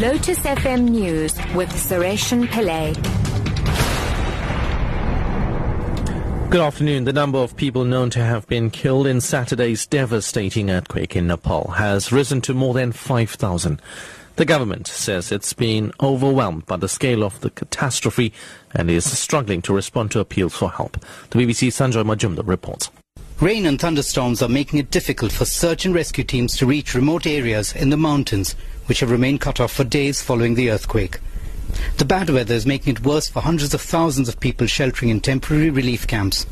Lotus FM News with Sureshan Pillay. Good afternoon. The number of people known to have been killed in Saturday's devastating earthquake in Nepal has risen to more than 5,000. The government says it's been overwhelmed by the scale of the catastrophe and is struggling to respond to appeals for help. The BBC Sanjoy Majumdar reports. Rain and thunderstorms are making it difficult for search and rescue teams to reach remote areas in the mountains, which have remained cut off for days following the earthquake. The bad weather is making it worse for hundreds of thousands of people sheltering in temporary relief camps.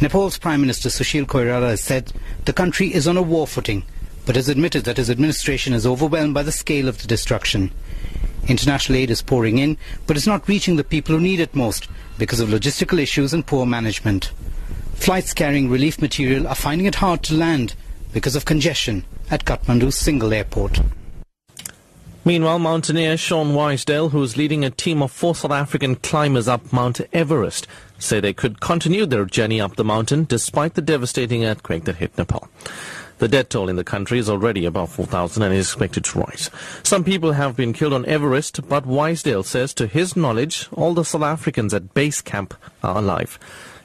Nepal's Prime Minister Sushil Koirala has said the country is on a war footing but has admitted that his administration is overwhelmed by the scale of the destruction. International aid is pouring in, but is not reaching the people who need it most because of logistical issues and poor management. Flights carrying relief material are finding it hard to land because of congestion at Kathmandu's single airport. Meanwhile, mountaineer Sean Wisedale, who is leading a team of four South African climbers up Mount Everest, say they could continue their journey up the mountain despite the devastating earthquake that hit Nepal. The death toll in the country is already above 4,000 and is expected to rise. Some people have been killed on Everest, but Wisedale says to his knowledge, all the South Africans at base camp are alive.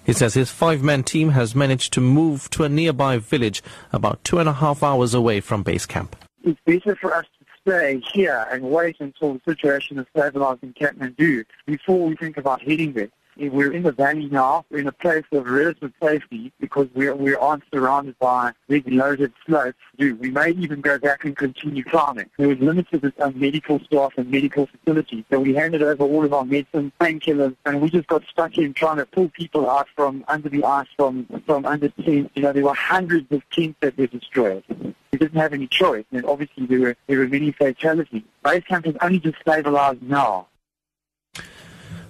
He says his five-man team has managed to move to a nearby village about two and a half hours away from base camp. It's better for us to stay here and wait until the situation is stabilized in Kathmandu before we think about heading there. We're in the valley now. We're in a place of relative safety because we, we aren't surrounded by big loaded slopes. We may even go back and continue climbing. There was limited um, medical staff and medical facilities, so we handed over all of our medicine, painkillers, and we just got stuck in trying to pull people out from under the ice, from from under tents. You know, there were hundreds of tents that were destroyed. We didn't have any choice, and obviously there were there were many fatalities. Base camp has only just stabilized now.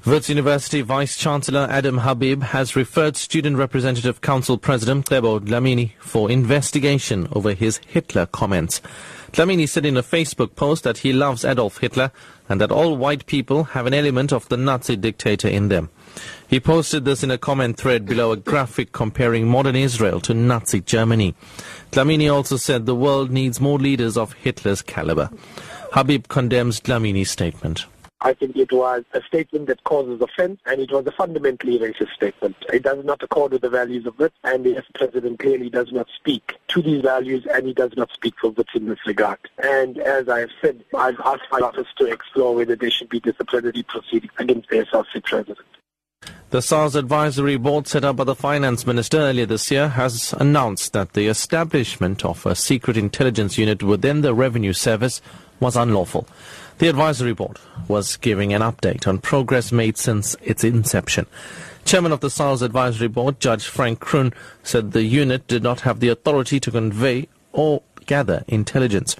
Wits University Vice Chancellor Adam Habib has referred Student Representative Council President Mcebo Dlamini for investigation over his Hitler comments. Dlamini said in a Facebook post that he loves Adolf Hitler and that all white people have an element of the Nazi dictator in them. He posted this in a comment thread below a graphic comparing modern Israel to Nazi Germany. Dlamini also said the world needs more leaders of Hitler's caliber. Habib condemns Dlamini's statement. I think it was a statement that causes offense, and it was a fundamentally racist statement. It does not accord with the values of WITS, and the president clearly does not speak to these values, and he does not speak for WITS in this regard. And as I have said, I've asked my office to explore whether there should be disciplinary proceedings against the SRC president. The SARS advisory board set up by the finance minister earlier this year has announced that the establishment of a secret intelligence unit within the revenue service was unlawful. The advisory board was giving an update on progress made since its inception. Chairman of the SARS advisory board, Judge Frank Kroon, said the unit did not have the authority to convey or gather intelligence.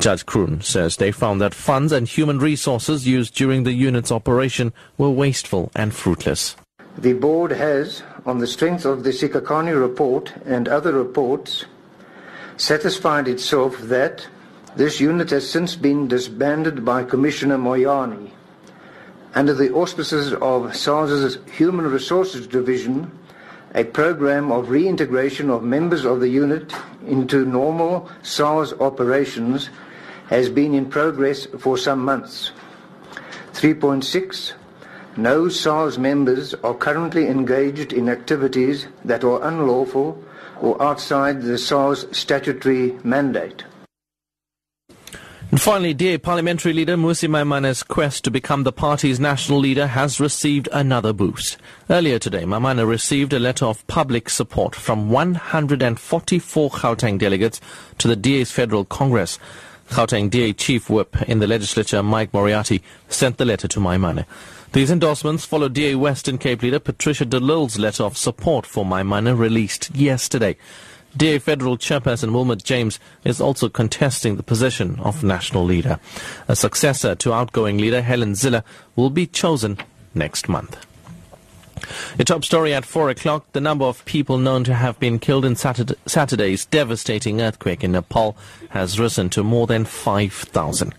Judge Kroon says they found that funds and human resources used during the unit's operation were wasteful and fruitless. The board has, on the strength of the Sikhakhane report and other reports, satisfied itself that this unit has since been disbanded by Commissioner Moyane. Under the auspices of SARS's Human Resources Division, a program of reintegration of members of the unit into normal SARS operations has been in progress for some months. 3.6 No SARS members are currently engaged in activities that are unlawful or outside the SARS statutory mandate. And finally, DA parliamentary leader Mmusi Maimane's quest to become the party's national leader has received another boost. Earlier today, Maimane received a letter of public support from 144 Gauteng delegates to the DA's Federal Congress. Gauteng DA Chief Whip in the legislature, Mike Moriarty, sent the letter to Maimane. These endorsements follow DA Western Cape leader Patricia de Lille's letter of support for Maimane released yesterday. DA Federal Chairperson Wilmot James is also contesting the position of national leader. A successor to outgoing leader Helen Zille will be chosen next month. A top story at 4 o'clock. The number of people known to have been killed in Saturday's devastating earthquake in Nepal has risen to more than 5,000.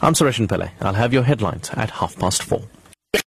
I'm Suresh Pillay. I'll have your headlines at half past four.